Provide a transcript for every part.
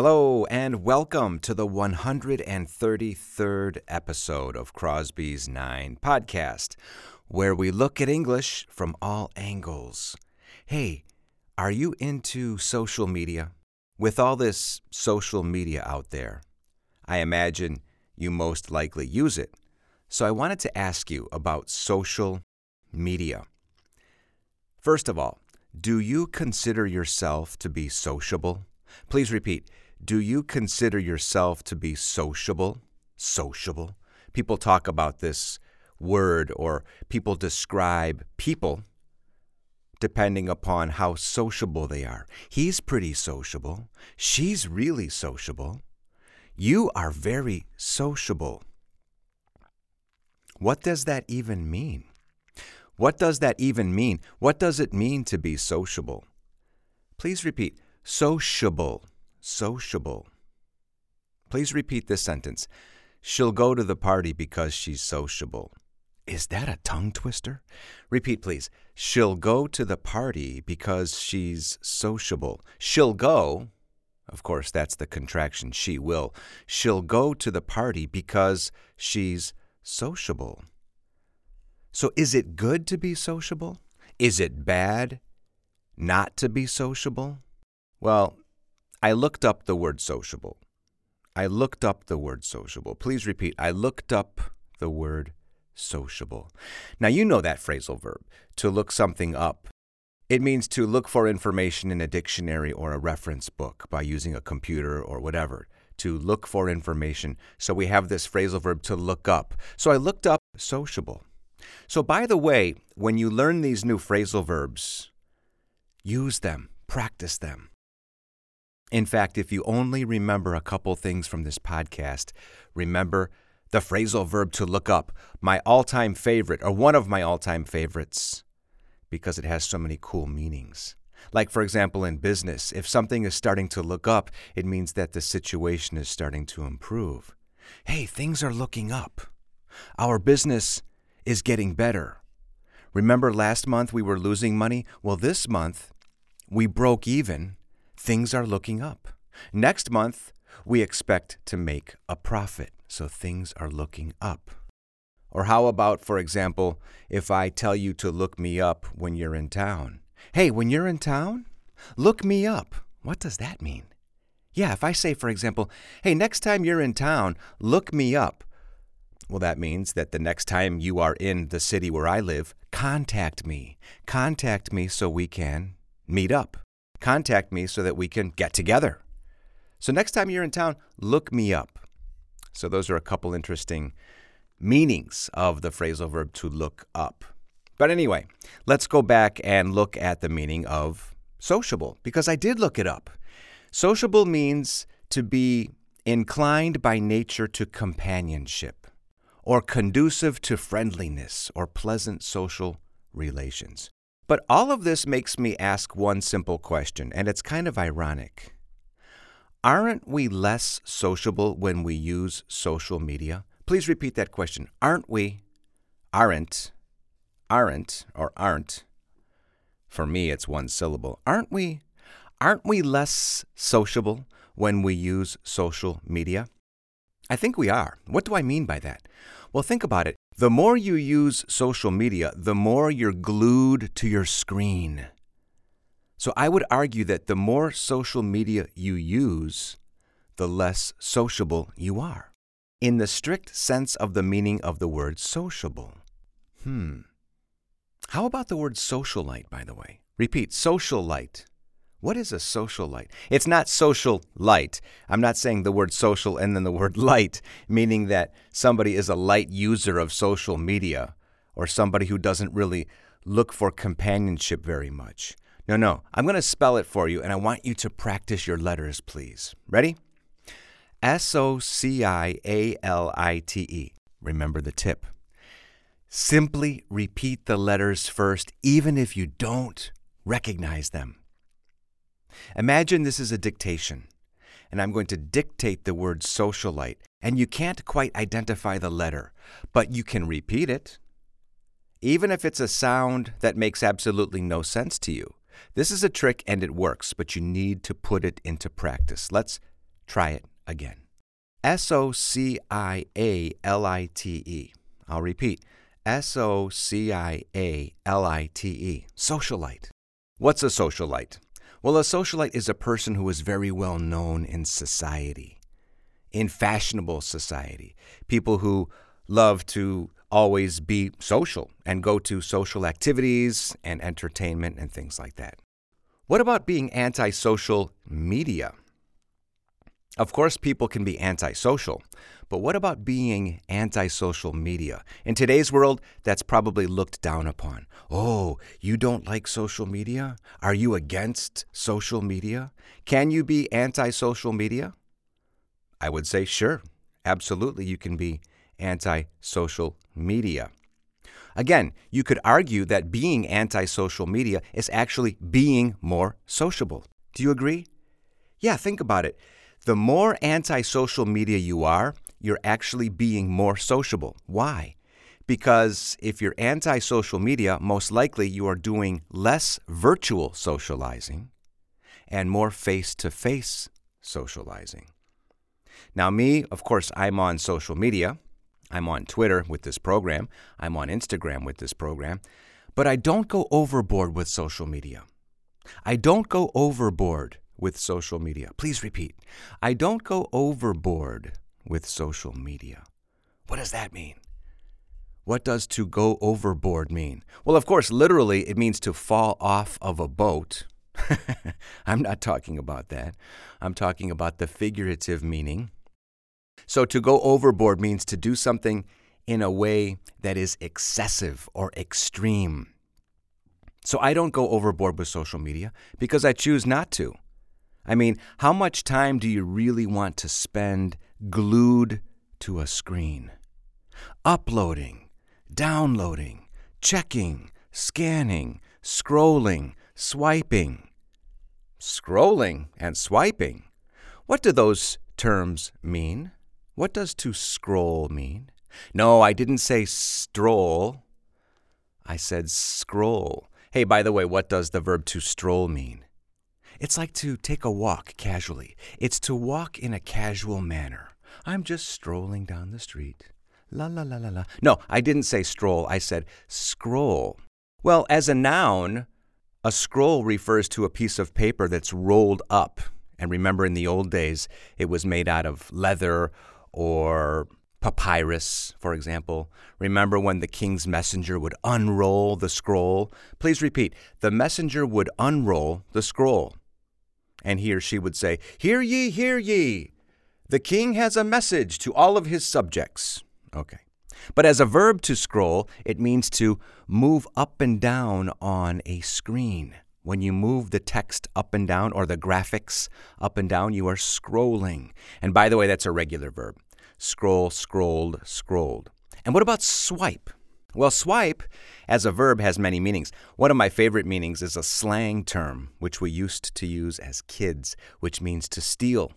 Hello, and welcome to the 133rd episode of Crosby's Nine podcast, where we look at English from all angles. Hey, are you into social media? With all this social media out there, I imagine you most likely use it. So I wanted to ask you about social media. First of all, do you consider yourself to be sociable? Please repeat. Do you consider yourself to be sociable? Sociable. People talk about this word or people describe people depending upon how sociable they are. He's pretty sociable. She's really sociable. You are very sociable. What does that even mean? What does that even mean? What does it mean to be sociable? Please repeat sociable sociable. Please repeat this sentence. She'll go to the party because she's sociable. Is that a tongue twister? Repeat, please. She'll go to the party because she's sociable. She'll go, of course, that's the contraction, she will. She'll go to the party because she's sociable. So, is it good to be sociable? Is it bad not to be sociable? Well, I looked up the word sociable. I looked up the word sociable. Please repeat. I looked up the word sociable. Now, you know that phrasal verb, to look something up. It means to look for information in a dictionary or a reference book by using a computer or whatever. To look for information. So we have this phrasal verb to look up. So I looked up sociable. So, by the way, when you learn these new phrasal verbs, use them, practice them. In fact, if you only remember a couple things from this podcast, remember the phrasal verb to look up, my all time favorite, or one of my all time favorites, because it has so many cool meanings. Like, for example, in business, if something is starting to look up, it means that the situation is starting to improve. Hey, things are looking up. Our business is getting better. Remember last month we were losing money? Well, this month we broke even things are looking up. Next month, we expect to make a profit, so things are looking up. Or how about, for example, if I tell you to look me up when you're in town? Hey, when you're in town, look me up. What does that mean? Yeah, if I say, for example, hey, next time you're in town, look me up. Well, that means that the next time you are in the city where I live, contact me. Contact me so we can meet up contact me so that we can get together. So next time you're in town, look me up. So those are a couple interesting meanings of the phrasal verb to look up. But anyway, let's go back and look at the meaning of sociable because I did look it up. Sociable means to be inclined by nature to companionship or conducive to friendliness or pleasant social relations. But all of this makes me ask one simple question, and it's kind of ironic. Aren't we less sociable when we use social media? Please repeat that question. Aren't we? Aren't. Aren't, or aren't. For me, it's one syllable. Aren't we? Aren't we less sociable when we use social media? I think we are. What do I mean by that? Well, think about it. The more you use social media, the more you're glued to your screen. So I would argue that the more social media you use, the less sociable you are. In the strict sense of the meaning of the word sociable. Hmm. How about the word socialite, by the way? Repeat, socialite. What is a socialite? It's not social light. I'm not saying the word social and then the word light, meaning that somebody is a light user of social media or somebody who doesn't really look for companionship very much. No, no. I'm going to spell it for you and I want you to practice your letters, please. Ready? S O C I A L I T E. Remember the tip. Simply repeat the letters first, even if you don't recognize them. Imagine this is a dictation, and I'm going to dictate the word socialite, and you can't quite identify the letter, but you can repeat it. Even if it's a sound that makes absolutely no sense to you. This is a trick and it works, but you need to put it into practice. Let's Try it again. S O C I A L I T E. I'll repeat S O C I A L I T E. Socialite. What's a socialite? Well, a socialite is a person who is very well known in society, in fashionable society. People who love to always be social and go to social activities and entertainment and things like that. What about being anti-social media? Of course, people can be antisocial, but what about being anti-social media? In today's world, that's probably looked down upon. Oh, you don't like social media? Are you against social media? Can you be anti-social media? I would say sure. Absolutely, you can be anti-social media. Again, you could argue that being anti-social media is actually being more sociable. Do you agree? Yeah, think about it. The more anti-social media you are, you're actually being more sociable. Why? Because if you're anti-social media, most likely you are doing less virtual socializing and more face-to-face socializing. Now, me, of course, I'm on social media. I'm on Twitter with this program. I'm on Instagram with this program. But I don't go overboard with social media. I don't go overboard with social media. Please repeat. I don't go overboard with social media. What does that mean? What does to go overboard mean? Well, of course, literally, it means to fall off of a boat. I'm not talking about that. I'm talking about the figurative meaning so to go overboard means to do something in a way that is excessive or extreme. So I don't go overboard with social media because I choose not to. I mean, how much time do you really want to spend glued to a screen? Uploading, downloading, checking, scanning, scrolling, swiping. Scrolling and swiping. What do those terms mean? What does to scroll mean? No, I didn't say stroll. I said scroll. Hey, by the way, what does the verb to stroll mean? It's like to take a walk casually. It's to walk in a casual manner. I'm just strolling down the street. La la la la la. No, I didn't say stroll. I said scroll. Well, as a noun, a scroll refers to a piece of paper that's rolled up. And remember, in the old days, it was made out of leather or papyrus, for example. Remember when the king's messenger would unroll the scroll? Please repeat the messenger would unroll the scroll. And he or she would say, Hear ye, hear ye! The king has a message to all of his subjects. Okay. But as a verb to scroll, it means to move up and down on a screen. When you move the text up and down or the graphics up and down, you are scrolling. And by the way, that's a regular verb. Scroll, scrolled, scrolled. And what about swipe? Well, swipe as a verb has many meanings. One of my favorite meanings is a slang term, which we used to use as kids, which means to steal.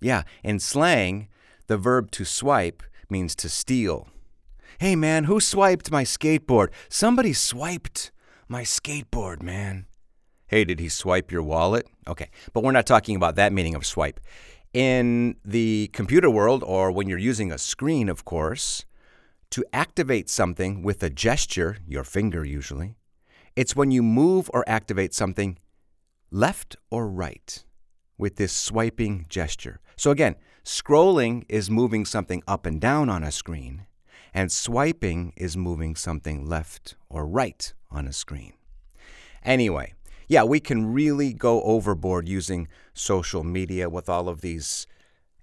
Yeah, in slang, the verb to swipe means to steal. Hey man, who swiped my skateboard? Somebody swiped my skateboard, man. Hey, did he swipe your wallet? Okay, but we're not talking about that meaning of swipe. In the computer world, or when you're using a screen, of course, to activate something with a gesture, your finger usually, it's when you move or activate something left or right with this swiping gesture. So again, scrolling is moving something up and down on a screen, and swiping is moving something left or right on a screen. Anyway, yeah, we can really go overboard using social media with all of these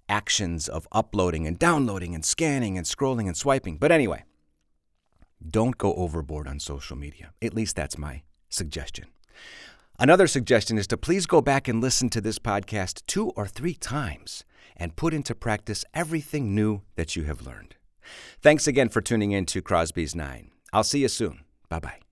actions of uploading and downloading and scanning and scrolling and swiping. But anyway, don't go overboard on social media. At least that's my suggestion. Another suggestion is to please go back and listen to this podcast two or three times and put into practice everything new that you have learned. Thanks again for tuning in to Crosby's Nine. I'll see you soon. Bye bye.